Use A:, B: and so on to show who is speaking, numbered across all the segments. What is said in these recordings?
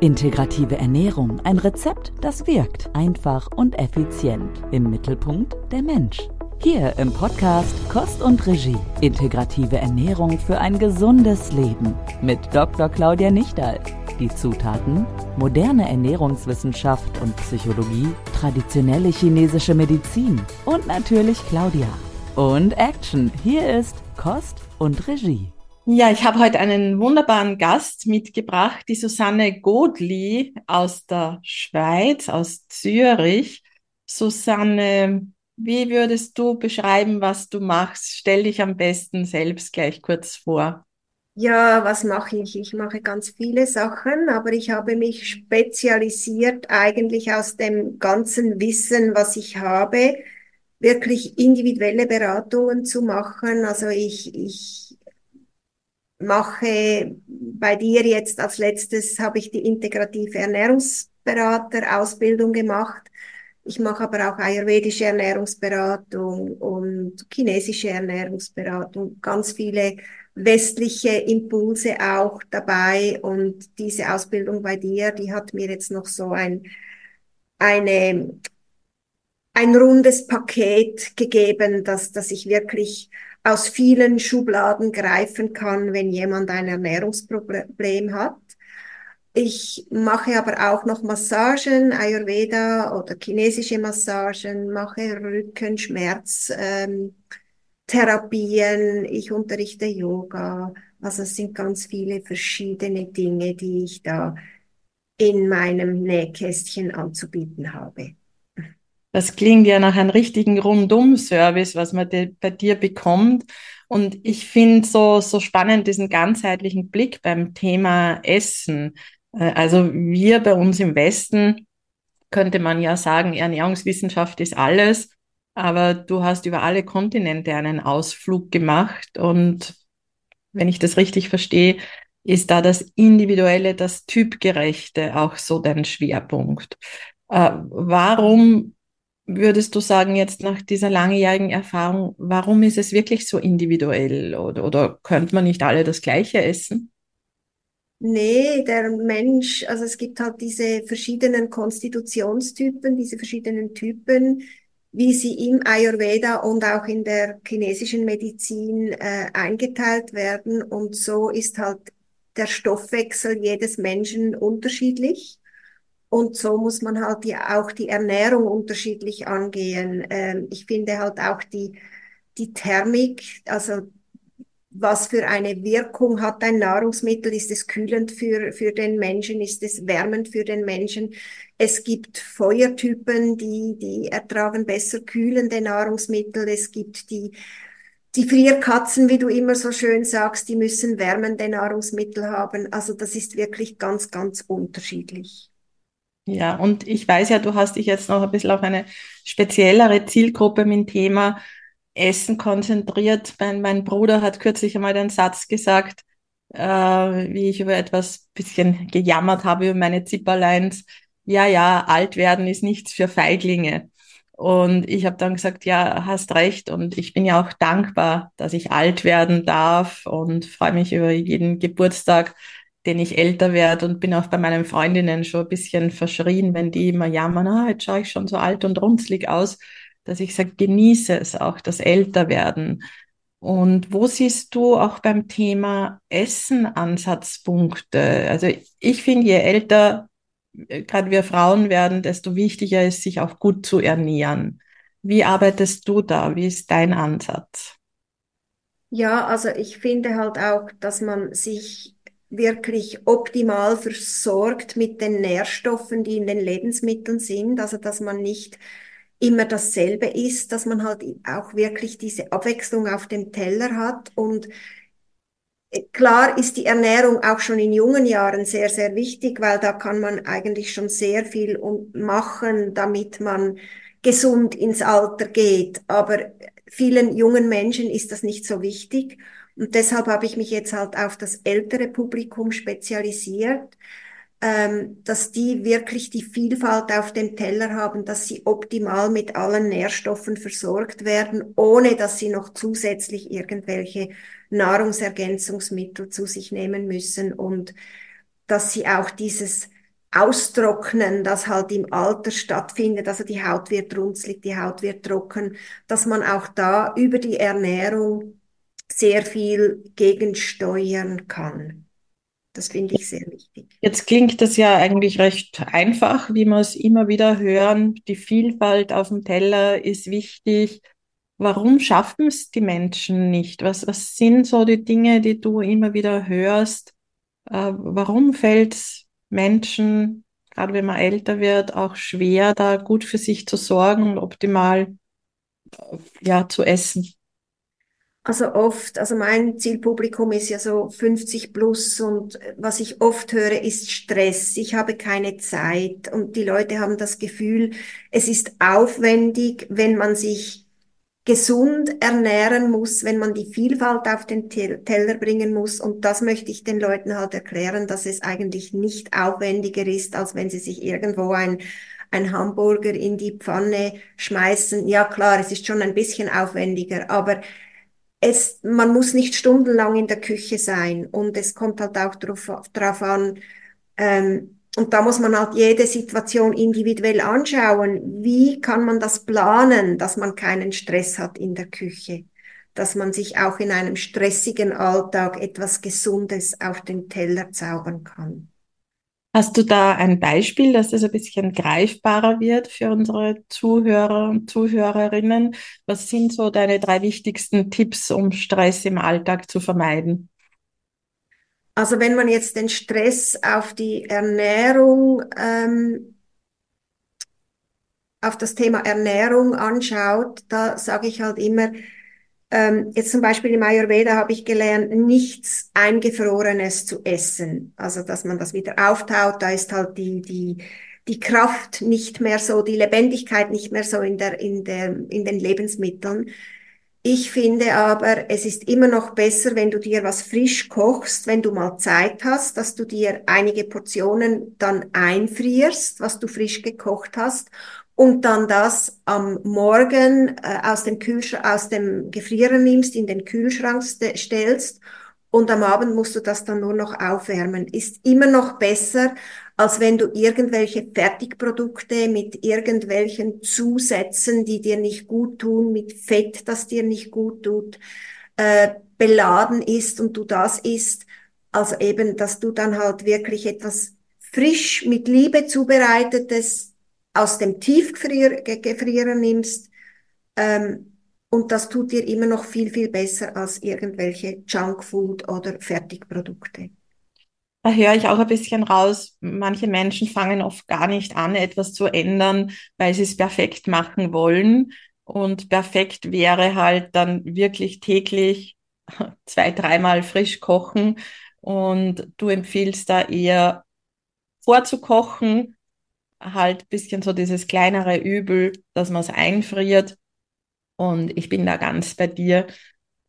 A: Integrative Ernährung, ein Rezept, das wirkt, einfach und effizient. Im Mittelpunkt der Mensch. Hier im Podcast Kost und Regie. Integrative Ernährung für ein gesundes Leben. Mit Dr. Claudia Nichtal. Die Zutaten: moderne Ernährungswissenschaft und Psychologie, traditionelle chinesische Medizin und natürlich Claudia. Und Action. Hier ist Kost und Regie.
B: Ja, ich habe heute einen wunderbaren Gast mitgebracht, die Susanne Godli aus der Schweiz, aus Zürich. Susanne, wie würdest du beschreiben, was du machst? Stell dich am besten selbst gleich kurz vor.
C: Ja, was mache ich? Ich mache ganz viele Sachen, aber ich habe mich spezialisiert eigentlich aus dem ganzen Wissen, was ich habe, wirklich individuelle Beratungen zu machen. Also ich, ich mache bei dir jetzt als letztes habe ich die integrative Ernährungsberater Ausbildung gemacht. Ich mache aber auch ayurvedische Ernährungsberatung und chinesische Ernährungsberatung, ganz viele westliche Impulse auch dabei und diese Ausbildung bei dir, die hat mir jetzt noch so ein eine ein rundes Paket gegeben, dass dass ich wirklich aus vielen Schubladen greifen kann, wenn jemand ein Ernährungsproblem hat. Ich mache aber auch noch Massagen, Ayurveda oder chinesische Massagen, mache Rückenschmerz, ähm, ich unterrichte Yoga. Also es sind ganz viele verschiedene Dinge, die ich da in meinem Nähkästchen anzubieten habe.
B: Das klingt ja nach einem richtigen Rundum-Service, was man bei dir bekommt. Und ich finde so, so spannend diesen ganzheitlichen Blick beim Thema Essen. Äh, also wir bei uns im Westen könnte man ja sagen, Ernährungswissenschaft ist alles, aber du hast über alle Kontinente einen Ausflug gemacht und wenn ich das richtig verstehe, ist da das Individuelle, das Typgerechte auch so dein Schwerpunkt. Äh, warum würdest du sagen, jetzt nach dieser langjährigen Erfahrung, warum ist es wirklich so individuell oder, oder könnte man nicht alle das Gleiche essen?
C: Nee, der Mensch, also es gibt halt diese verschiedenen Konstitutionstypen, diese verschiedenen Typen, wie sie im Ayurveda und auch in der chinesischen Medizin äh, eingeteilt werden. Und so ist halt der Stoffwechsel jedes Menschen unterschiedlich. Und so muss man halt die, auch die Ernährung unterschiedlich angehen. Ähm, ich finde halt auch die, die Thermik, also was für eine Wirkung hat ein Nahrungsmittel? Ist es kühlend für, für den Menschen? Ist es wärmend für den Menschen? Es gibt Feuertypen, die, die ertragen besser kühlende Nahrungsmittel. Es gibt die, die Frierkatzen, wie du immer so schön sagst, die müssen wärmende Nahrungsmittel haben. Also das ist wirklich ganz, ganz unterschiedlich.
B: Ja, und ich weiß ja, du hast dich jetzt noch ein bisschen auf eine speziellere Zielgruppe mit dem Thema Essen konzentriert. Mein, mein Bruder hat kürzlich einmal den Satz gesagt, äh, wie ich über etwas bisschen gejammert habe, über meine Zipperleins. Ja, ja, alt werden ist nichts für Feiglinge. Und ich habe dann gesagt, ja, hast recht. Und ich bin ja auch dankbar, dass ich alt werden darf und freue mich über jeden Geburtstag, den ich älter werde und bin auch bei meinen Freundinnen schon ein bisschen verschrien, wenn die immer jammern, ah, jetzt schaue ich schon so alt und runzlig aus, dass ich sage, genieße es auch, das Älterwerden. Und wo siehst du auch beim Thema Essen Ansatzpunkte? Also ich finde, je älter äh, gerade wir Frauen werden, desto wichtiger ist, sich auch gut zu ernähren. Wie arbeitest du da? Wie ist dein Ansatz?
C: Ja, also ich finde halt auch, dass man sich wirklich optimal versorgt mit den Nährstoffen, die in den Lebensmitteln sind. Also, dass man nicht immer dasselbe isst, dass man halt auch wirklich diese Abwechslung auf dem Teller hat. Und äh, klar ist die Ernährung auch schon in jungen Jahren sehr, sehr wichtig, weil da kann man eigentlich schon sehr viel machen, damit man gesund ins Alter geht. Aber vielen jungen Menschen ist das nicht so wichtig. Und deshalb habe ich mich jetzt halt auf das ältere Publikum spezialisiert, ähm, dass die wirklich die Vielfalt auf dem Teller haben, dass sie optimal mit allen Nährstoffen versorgt werden, ohne dass sie noch zusätzlich irgendwelche Nahrungsergänzungsmittel zu sich nehmen müssen und dass sie auch dieses Austrocknen, das halt im Alter stattfindet. Also die Haut wird runzlig, die Haut wird trocken, dass man auch da über die Ernährung sehr viel gegensteuern kann. Das finde ich sehr wichtig.
B: Jetzt klingt das ja eigentlich recht einfach, wie wir es immer wieder hören. Die Vielfalt auf dem Teller ist wichtig. Warum schaffen es die Menschen nicht? Was, was sind so die Dinge, die du immer wieder hörst? Äh, warum fällt es Menschen, gerade wenn man älter wird, auch schwer, da gut für sich zu sorgen und optimal äh, ja, zu essen?
C: Also oft, also mein Zielpublikum ist ja so 50 plus und was ich oft höre, ist Stress. Ich habe keine Zeit und die Leute haben das Gefühl, es ist aufwendig, wenn man sich gesund ernähren muss, wenn man die Vielfalt auf den Teller bringen muss. Und das möchte ich den Leuten halt erklären, dass es eigentlich nicht aufwendiger ist, als wenn sie sich irgendwo ein ein Hamburger in die Pfanne schmeißen. Ja klar, es ist schon ein bisschen aufwendiger, aber es, man muss nicht stundenlang in der Küche sein und es kommt halt auch drauf, drauf an, ähm, und da muss man halt jede Situation individuell anschauen. Wie kann man das planen, dass man keinen Stress hat in der Küche? Dass man sich auch in einem stressigen Alltag etwas Gesundes auf den Teller zaubern kann.
B: Hast du da ein Beispiel, dass das ein bisschen greifbarer wird für unsere Zuhörer und Zuhörerinnen? Was sind so deine drei wichtigsten Tipps, um Stress im Alltag zu vermeiden?
C: Also wenn man jetzt den Stress auf die Ernährung, ähm, auf das Thema Ernährung anschaut, da sage ich halt immer, ähm, jetzt zum Beispiel im Ayurveda habe ich gelernt, nichts Eingefrorenes zu essen. Also, dass man das wieder auftaut, da ist halt die, die, die Kraft nicht mehr so, die Lebendigkeit nicht mehr so in der, in der, in den Lebensmitteln. Ich finde aber, es ist immer noch besser, wenn du dir was frisch kochst, wenn du mal Zeit hast, dass du dir einige Portionen dann einfrierst, was du frisch gekocht hast und dann das am Morgen äh, aus dem Kühlschrank, aus dem Gefrierer nimmst, in den Kühlschrank stellst und am Abend musst du das dann nur noch aufwärmen. Ist immer noch besser, als wenn du irgendwelche Fertigprodukte mit irgendwelchen Zusätzen, die dir nicht gut tun, mit Fett, das dir nicht gut tut, äh, beladen ist und du das isst. Also eben, dass du dann halt wirklich etwas frisch mit Liebe zubereitetes aus dem Tiefgefrier nimmst. Ähm, und das tut dir immer noch viel, viel besser als irgendwelche Junkfood oder Fertigprodukte.
B: Da höre ich auch ein bisschen raus, manche Menschen fangen oft gar nicht an, etwas zu ändern, weil sie es perfekt machen wollen. Und perfekt wäre halt dann wirklich täglich zwei, dreimal frisch kochen. Und du empfiehlst da eher vorzukochen, halt bisschen so dieses kleinere Übel, dass man es einfriert. Und ich bin da ganz bei dir,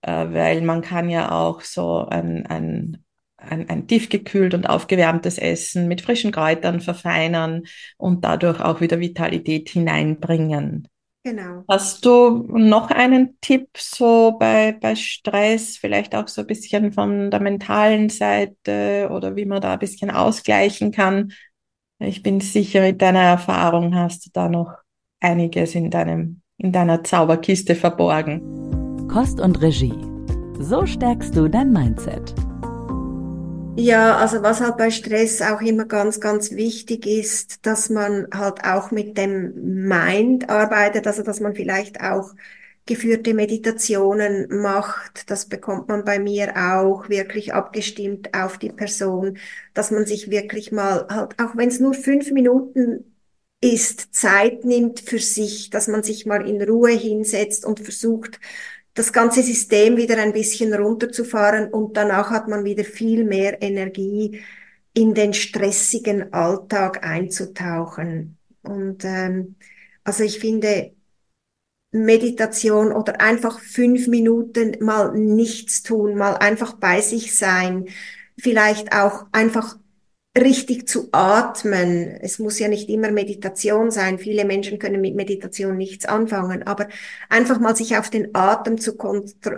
B: äh, weil man kann ja auch so ein, ein, ein, ein tiefgekühlt und aufgewärmtes Essen mit frischen Kräutern verfeinern und dadurch auch wieder Vitalität hineinbringen.
C: Genau.
B: Hast du noch einen Tipp so bei, bei Stress, vielleicht auch so ein bisschen von der mentalen Seite oder wie man da ein bisschen ausgleichen kann? Ich bin sicher, mit deiner Erfahrung hast du da noch einiges in deinem, in deiner Zauberkiste verborgen.
A: Kost und Regie. So stärkst du dein Mindset.
C: Ja, also was halt bei Stress auch immer ganz, ganz wichtig ist, dass man halt auch mit dem Mind arbeitet, also dass man vielleicht auch geführte Meditationen macht. Das bekommt man bei mir auch wirklich abgestimmt auf die Person, dass man sich wirklich mal halt, auch wenn es nur fünf Minuten ist, Zeit nimmt für sich, dass man sich mal in Ruhe hinsetzt und versucht, das ganze System wieder ein bisschen runterzufahren und danach hat man wieder viel mehr Energie, in den stressigen Alltag einzutauchen. Und ähm, also ich finde, Meditation oder einfach fünf Minuten mal nichts tun, mal einfach bei sich sein, vielleicht auch einfach richtig zu atmen. Es muss ja nicht immer Meditation sein. Viele Menschen können mit Meditation nichts anfangen, aber einfach mal sich auf den Atem zu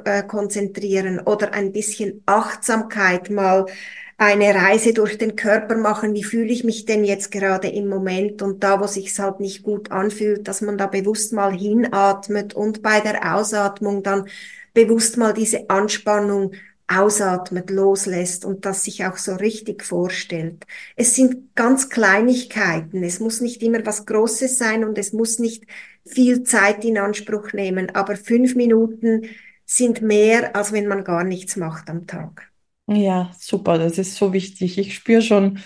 C: äh, konzentrieren oder ein bisschen Achtsamkeit mal eine Reise durch den Körper machen, wie fühle ich mich denn jetzt gerade im Moment und da, wo sich's halt nicht gut anfühlt, dass man da bewusst mal hinatmet und bei der Ausatmung dann bewusst mal diese Anspannung ausatmet, loslässt und das sich auch so richtig vorstellt. Es sind ganz Kleinigkeiten. Es muss nicht immer was Großes sein und es muss nicht viel Zeit in Anspruch nehmen, aber fünf Minuten sind mehr, als wenn man gar nichts macht am Tag.
B: Ja, super, das ist so wichtig. Ich spüre schon,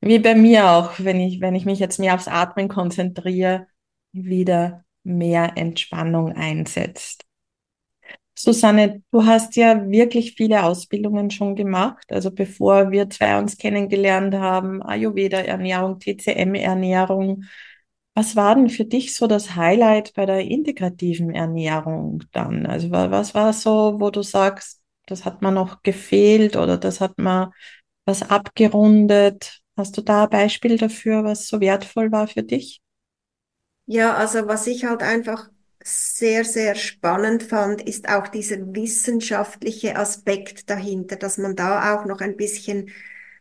B: wie bei mir auch, wenn ich, wenn ich mich jetzt mehr aufs Atmen konzentriere, wieder mehr Entspannung einsetzt. Susanne, du hast ja wirklich viele Ausbildungen schon gemacht. Also bevor wir zwei uns kennengelernt haben, Ayurveda-Ernährung, TCM-Ernährung. Was war denn für dich so das Highlight bei der integrativen Ernährung dann? Also was war so, wo du sagst, das hat mir noch gefehlt oder das hat mir was abgerundet. Hast du da ein Beispiel dafür, was so wertvoll war für dich?
C: Ja, also was ich halt einfach sehr, sehr spannend fand, ist auch dieser wissenschaftliche Aspekt dahinter, dass man da auch noch ein bisschen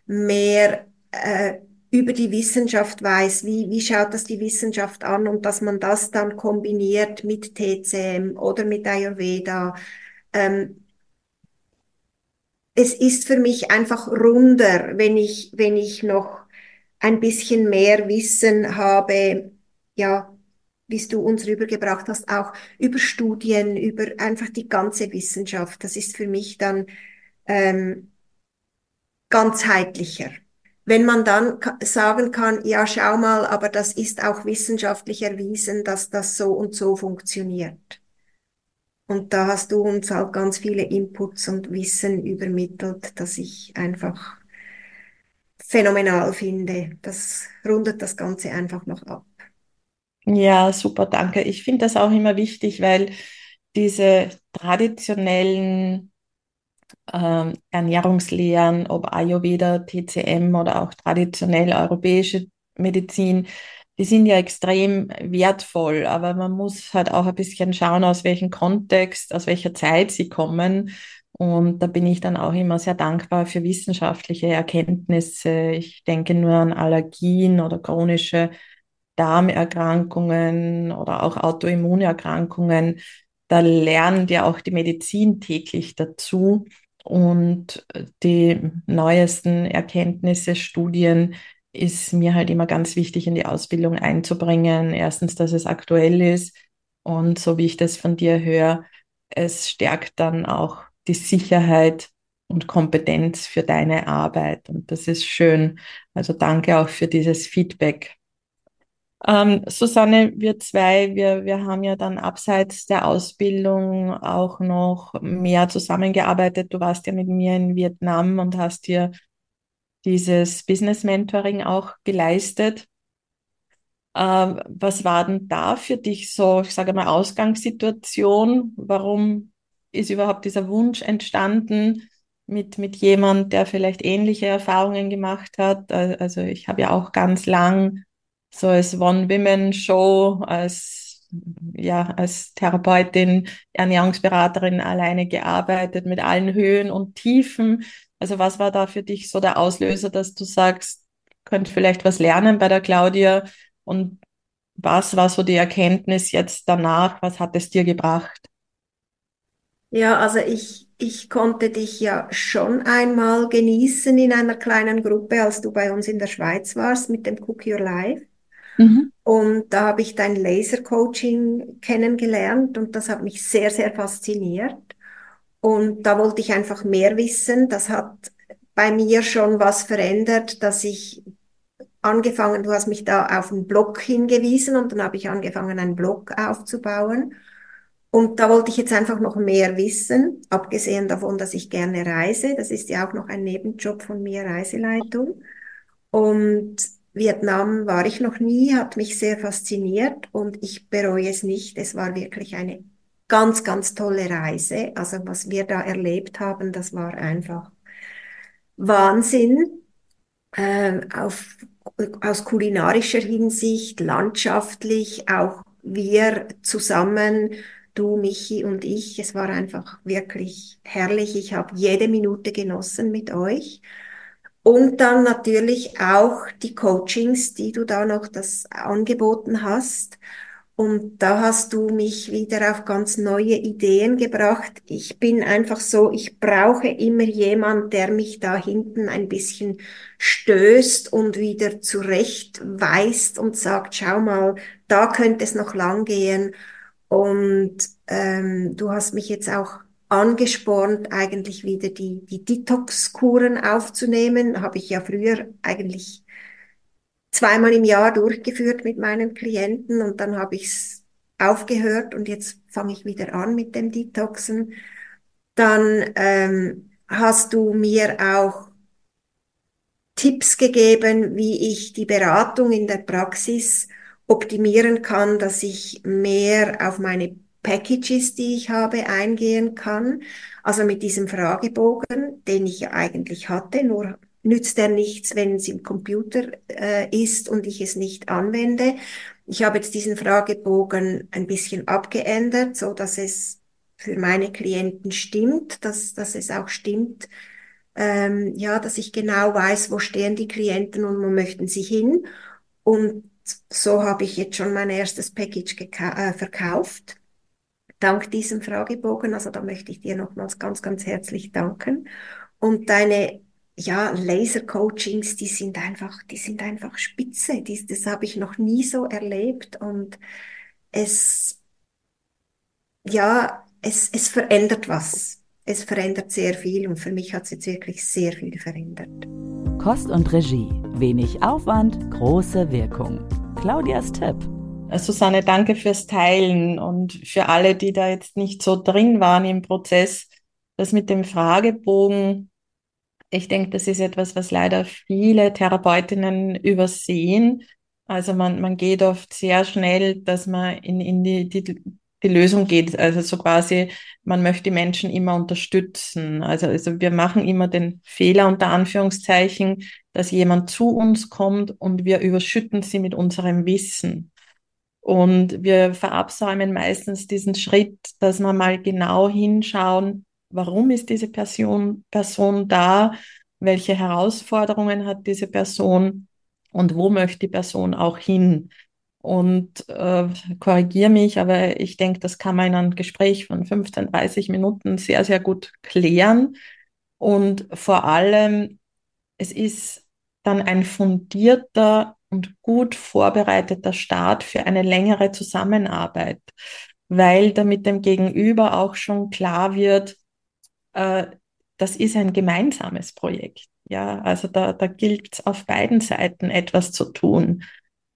C: mehr äh, über die Wissenschaft weiß, wie, wie schaut das die Wissenschaft an und dass man das dann kombiniert mit TCM oder mit Ayurveda. Ähm, es ist für mich einfach runder, wenn ich, wenn ich noch ein bisschen mehr Wissen habe, ja, wie du uns rübergebracht hast, auch über Studien, über einfach die ganze Wissenschaft. Das ist für mich dann ähm, ganzheitlicher. Wenn man dann sagen kann, ja, schau mal, aber das ist auch wissenschaftlich erwiesen, dass das so und so funktioniert. Und da hast du uns halt ganz viele Inputs und Wissen übermittelt, dass ich einfach phänomenal finde. Das rundet das Ganze einfach noch ab.
B: Ja, super, danke. Ich finde das auch immer wichtig, weil diese traditionellen ähm, Ernährungslehren, ob Ayurveda, TCM oder auch traditionell europäische Medizin, die sind ja extrem wertvoll, aber man muss halt auch ein bisschen schauen, aus welchem Kontext, aus welcher Zeit sie kommen. Und da bin ich dann auch immer sehr dankbar für wissenschaftliche Erkenntnisse. Ich denke nur an Allergien oder chronische Darmerkrankungen oder auch Autoimmunerkrankungen. Da lernt ja auch die Medizin täglich dazu. Und die neuesten Erkenntnisse, Studien ist mir halt immer ganz wichtig, in die Ausbildung einzubringen. Erstens, dass es aktuell ist und so wie ich das von dir höre, es stärkt dann auch die Sicherheit und Kompetenz für deine Arbeit. Und das ist schön. Also danke auch für dieses Feedback. Ähm, Susanne, wir zwei, wir, wir haben ja dann abseits der Ausbildung auch noch mehr zusammengearbeitet. Du warst ja mit mir in Vietnam und hast dir dieses Business Mentoring auch geleistet. Ähm, was war denn da für dich so, ich sage mal, Ausgangssituation? Warum ist überhaupt dieser Wunsch entstanden mit, mit jemand, der vielleicht ähnliche Erfahrungen gemacht hat? Also ich habe ja auch ganz lang so als One-Women-Show, als, ja, als Therapeutin, Ernährungsberaterin alleine gearbeitet mit allen Höhen und Tiefen. Also was war da für dich so der Auslöser, dass du sagst, könnte vielleicht was lernen bei der Claudia und was war so die Erkenntnis jetzt danach? Was hat es dir gebracht?
C: Ja, also ich, ich konnte dich ja schon einmal genießen in einer kleinen Gruppe, als du bei uns in der Schweiz warst mit dem Cook Your Life. Mhm. Und da habe ich dein Laser-Coaching kennengelernt und das hat mich sehr, sehr fasziniert. Und da wollte ich einfach mehr wissen. Das hat bei mir schon was verändert, dass ich angefangen, du hast mich da auf einen Blog hingewiesen und dann habe ich angefangen, einen Blog aufzubauen. Und da wollte ich jetzt einfach noch mehr wissen, abgesehen davon, dass ich gerne reise. Das ist ja auch noch ein Nebenjob von mir, Reiseleitung. Und Vietnam war ich noch nie, hat mich sehr fasziniert und ich bereue es nicht. Es war wirklich eine ganz, ganz tolle Reise. Also was wir da erlebt haben, das war einfach Wahnsinn. Äh, auf, aus kulinarischer Hinsicht, landschaftlich, auch wir zusammen, du, Michi und ich. Es war einfach wirklich herrlich. Ich habe jede Minute genossen mit euch. Und dann natürlich auch die Coachings, die du da noch das angeboten hast. Und da hast du mich wieder auf ganz neue Ideen gebracht. Ich bin einfach so, ich brauche immer jemand, der mich da hinten ein bisschen stößt und wieder zurechtweist und sagt, schau mal, da könnte es noch lang gehen. Und ähm, du hast mich jetzt auch angespornt, eigentlich wieder die, die Detox-Kuren aufzunehmen. Habe ich ja früher eigentlich zweimal im Jahr durchgeführt mit meinen Klienten und dann habe ich es aufgehört und jetzt fange ich wieder an mit dem Detoxen. Dann ähm, hast du mir auch Tipps gegeben, wie ich die Beratung in der Praxis optimieren kann, dass ich mehr auf meine Packages, die ich habe, eingehen kann. Also mit diesem Fragebogen, den ich ja eigentlich hatte, nur nützt er nichts, wenn es im Computer äh, ist und ich es nicht anwende. Ich habe jetzt diesen Fragebogen ein bisschen abgeändert, so dass es für meine Klienten stimmt, dass, dass es auch stimmt, ähm, ja, dass ich genau weiß, wo stehen die Klienten und wo möchten sie hin. Und so habe ich jetzt schon mein erstes Package äh, verkauft, dank diesem Fragebogen. Also da möchte ich dir nochmals ganz, ganz herzlich danken. Und deine ja, Laser-Coachings, die sind einfach, die sind einfach spitze. Dies, das habe ich noch nie so erlebt und es, ja, es, es verändert was. Es verändert sehr viel und für mich hat es jetzt wirklich sehr viel verändert.
A: Kost und Regie. Wenig Aufwand, große Wirkung. Claudias Tipp.
B: Susanne, danke fürs Teilen und für alle, die da jetzt nicht so drin waren im Prozess. Das mit dem Fragebogen ich denke, das ist etwas, was leider viele Therapeutinnen übersehen. Also man, man geht oft sehr schnell, dass man in, in die, die, die Lösung geht. Also so quasi, man möchte die Menschen immer unterstützen. Also, also wir machen immer den Fehler unter Anführungszeichen, dass jemand zu uns kommt und wir überschütten sie mit unserem Wissen. Und wir verabsäumen meistens diesen Schritt, dass wir mal genau hinschauen, warum ist diese Person, Person da, welche Herausforderungen hat diese Person und wo möchte die Person auch hin. Und äh, korrigiere mich, aber ich denke, das kann man in einem Gespräch von 15, 30 Minuten sehr, sehr gut klären. Und vor allem, es ist dann ein fundierter und gut vorbereiteter Start für eine längere Zusammenarbeit, weil damit dem Gegenüber auch schon klar wird, äh, das ist ein gemeinsames Projekt. Ja, also da, da gilt es auf beiden Seiten etwas zu tun.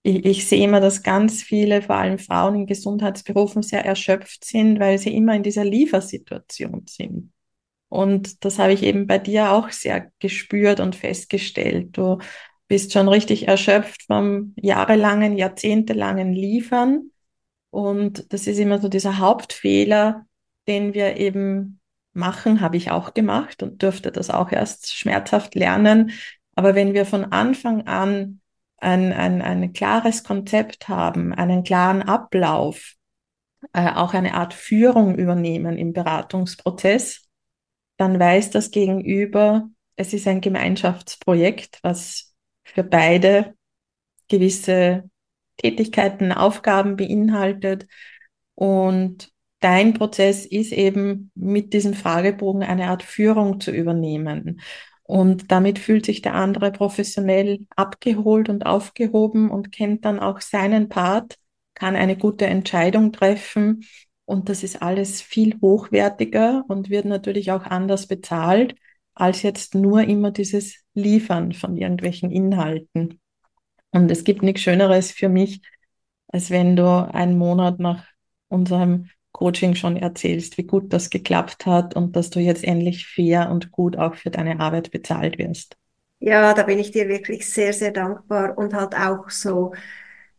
B: Ich, ich sehe immer, dass ganz viele, vor allem Frauen in Gesundheitsberufen, sehr erschöpft sind, weil sie immer in dieser Liefersituation sind. Und das habe ich eben bei dir auch sehr gespürt und festgestellt. Du bist schon richtig erschöpft vom jahrelangen, jahrzehntelangen Liefern. Und das ist immer so dieser Hauptfehler, den wir eben machen, habe ich auch gemacht und durfte das auch erst schmerzhaft lernen. Aber wenn wir von Anfang an ein, ein, ein klares Konzept haben, einen klaren Ablauf, äh, auch eine Art Führung übernehmen im Beratungsprozess, dann weiß das Gegenüber, es ist ein Gemeinschaftsprojekt, was für beide gewisse Tätigkeiten, Aufgaben beinhaltet und dein Prozess ist eben mit diesem Fragebogen eine Art Führung zu übernehmen. Und damit fühlt sich der andere professionell abgeholt und aufgehoben und kennt dann auch seinen Part, kann eine gute Entscheidung treffen. Und das ist alles viel hochwertiger und wird natürlich auch anders bezahlt, als jetzt nur immer dieses Liefern von irgendwelchen Inhalten. Und es gibt nichts Schöneres für mich, als wenn du einen Monat nach unserem Coaching schon erzählst, wie gut das geklappt hat und dass du jetzt endlich fair und gut auch für deine Arbeit bezahlt wirst.
C: Ja, da bin ich dir wirklich sehr, sehr dankbar und halt auch so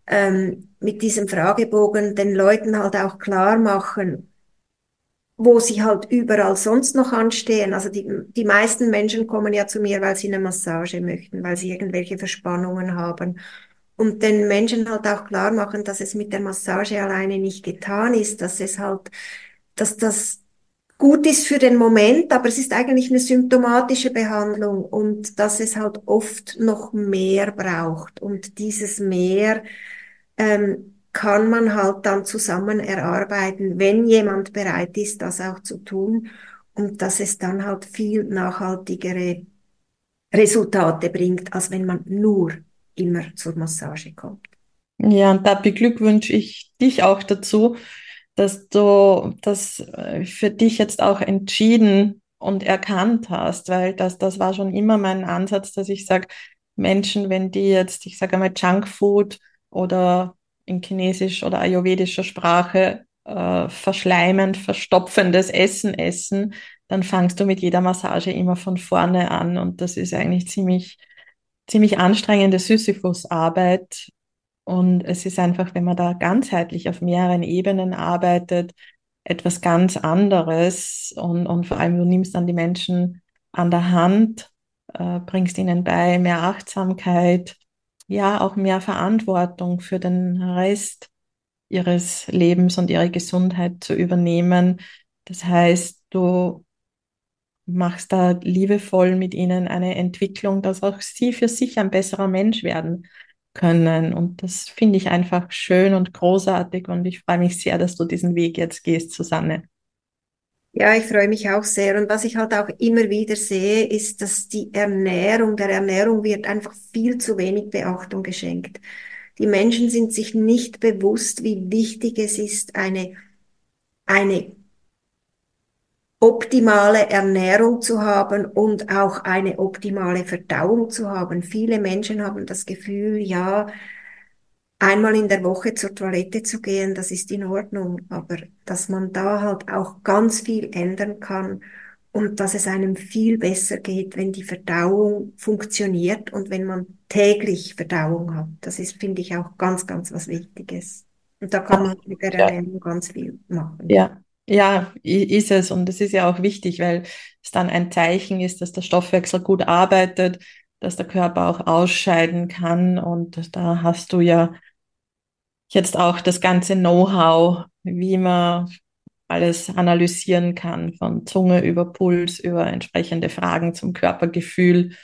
C: ähm, mit diesem Fragebogen den Leuten halt auch klar machen, wo sie halt überall sonst noch anstehen. Also die, die meisten Menschen kommen ja zu mir, weil sie eine Massage möchten, weil sie irgendwelche Verspannungen haben und den Menschen halt auch klar machen, dass es mit der Massage alleine nicht getan ist, dass es halt, dass das gut ist für den Moment, aber es ist eigentlich eine symptomatische Behandlung und dass es halt oft noch mehr braucht. Und dieses mehr ähm, kann man halt dann zusammen erarbeiten, wenn jemand bereit ist, das auch zu tun und dass es dann halt viel nachhaltigere Resultate bringt, als wenn man nur immer zur Massage kommt.
B: Ja, und da beglückwünsche ich dich auch dazu, dass du das äh, für dich jetzt auch entschieden und erkannt hast, weil das, das war schon immer mein Ansatz, dass ich sage, Menschen, wenn die jetzt, ich sage einmal Junkfood oder in chinesisch oder ayurvedischer Sprache äh, verschleimend, verstopfendes Essen essen, dann fangst du mit jeder Massage immer von vorne an und das ist eigentlich ziemlich, ziemlich anstrengende Sisyphus-Arbeit. Und es ist einfach, wenn man da ganzheitlich auf mehreren Ebenen arbeitet, etwas ganz anderes und, und vor allem du nimmst dann die Menschen an der Hand, äh, bringst ihnen bei mehr Achtsamkeit, ja, auch mehr Verantwortung für den Rest ihres Lebens und ihre Gesundheit zu übernehmen. Das heißt, du machst da liebevoll mit ihnen eine Entwicklung, dass auch sie für sich ein besserer Mensch werden können. Und das finde ich einfach schön und großartig und ich freue mich sehr, dass du diesen Weg jetzt gehst, Susanne.
C: Ja, ich freue mich auch sehr. Und was ich halt auch immer wieder sehe, ist, dass die Ernährung, der Ernährung wird einfach viel zu wenig Beachtung geschenkt. Die Menschen sind sich nicht bewusst, wie wichtig es ist, eine, eine optimale Ernährung zu haben und auch eine optimale Verdauung zu haben. Viele Menschen haben das Gefühl, ja, einmal in der Woche zur Toilette zu gehen, das ist in Ordnung, aber dass man da halt auch ganz viel ändern kann und dass es einem viel besser geht, wenn die Verdauung funktioniert und wenn man täglich Verdauung hat. Das ist, finde ich, auch ganz, ganz was Wichtiges. Und da kann man mit der Ernährung ja. ganz viel machen.
B: Ja, ja, ist es. Und es ist ja auch wichtig, weil es dann ein Zeichen ist, dass der Stoffwechsel gut arbeitet, dass der Körper auch ausscheiden kann. Und da hast du ja jetzt auch das ganze Know-how, wie man alles analysieren kann, von Zunge über Puls, über entsprechende Fragen zum Körpergefühl.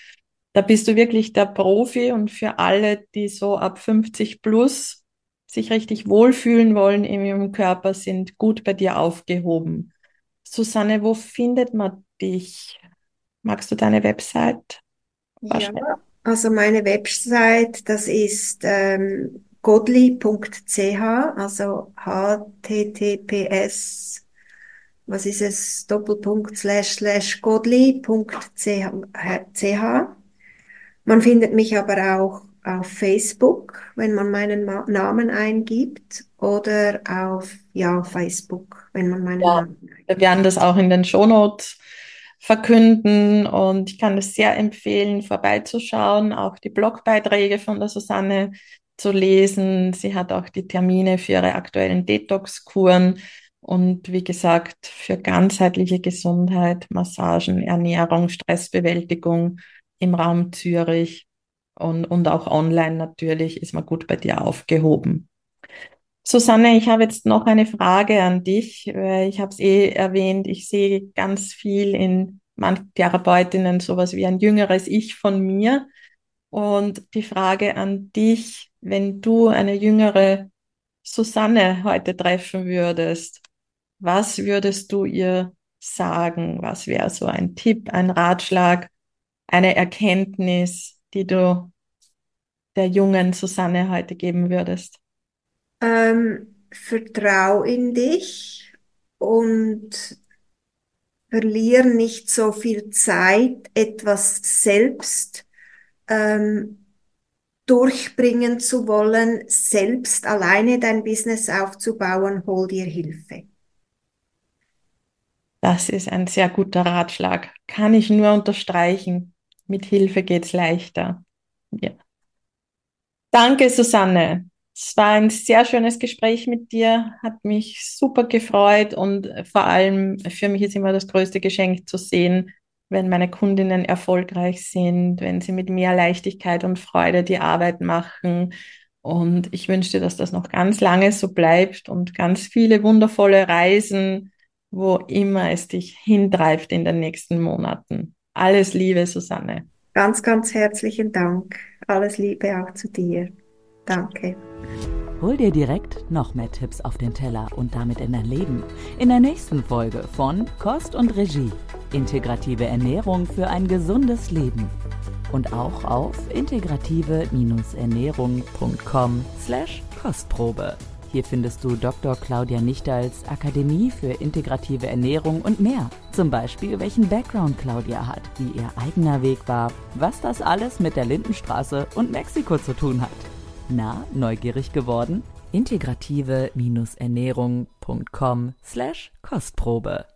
B: Da bist du wirklich der Profi und für alle, die so ab 50 plus sich richtig wohlfühlen wollen in ihrem Körper, sind gut bei dir aufgehoben. Susanne, wo findet man dich? Magst du deine Website?
C: Ja, also meine Website, das ist ähm, godly.ch, also https, was ist es, Doppelpunkt, slash, slash godly.ch. Man findet mich aber auch auf Facebook, wenn man meinen Ma Namen eingibt, oder auf ja, Facebook, wenn man meinen ja, Namen eingibt.
B: Wir werden das auch in den Shownotes verkünden und ich kann es sehr empfehlen, vorbeizuschauen, auch die Blogbeiträge von der Susanne zu lesen. Sie hat auch die Termine für ihre aktuellen Detox-Kuren und wie gesagt, für ganzheitliche Gesundheit, Massagen, Ernährung, Stressbewältigung im Raum Zürich und, und auch online natürlich ist man gut bei dir aufgehoben. Susanne, ich habe jetzt noch eine Frage an dich. Ich habe es eh erwähnt, ich sehe ganz viel in manchen Therapeutinnen sowas wie ein jüngeres Ich von mir. Und die Frage an dich, wenn du eine jüngere Susanne heute treffen würdest, was würdest du ihr sagen? Was wäre so ein Tipp, ein Ratschlag, eine Erkenntnis, die du der jungen Susanne heute geben würdest?
C: Ähm, vertrau in dich und verlier nicht so viel Zeit, etwas selbst ähm, durchbringen zu wollen, selbst alleine dein Business aufzubauen, hol dir Hilfe.
B: Das ist ein sehr guter Ratschlag. Kann ich nur unterstreichen. Mit Hilfe geht's leichter. Ja. Danke, Susanne. Es war ein sehr schönes Gespräch mit dir, hat mich super gefreut und vor allem für mich ist immer das größte Geschenk zu sehen, wenn meine Kundinnen erfolgreich sind, wenn sie mit mehr Leichtigkeit und Freude die Arbeit machen. Und ich wünsche dir, dass das noch ganz lange so bleibt und ganz viele wundervolle Reisen wo immer es dich hintreibt in den nächsten Monaten. Alles Liebe, Susanne.
C: Ganz, ganz herzlichen Dank. Alles Liebe auch zu dir. Danke.
A: Hol dir direkt noch mehr Tipps auf den Teller und damit in dein Leben. In der nächsten Folge von Kost und Regie. Integrative Ernährung für ein gesundes Leben. Und auch auf integrative-ernährung.com slash Kostprobe. Hier findest du Dr. Claudia Nichtals Akademie für integrative Ernährung und mehr. Zum Beispiel, welchen Background Claudia hat, wie ihr eigener Weg war, was das alles mit der Lindenstraße und Mexiko zu tun hat. Na, neugierig geworden? integrative-ernährung.com slash Kostprobe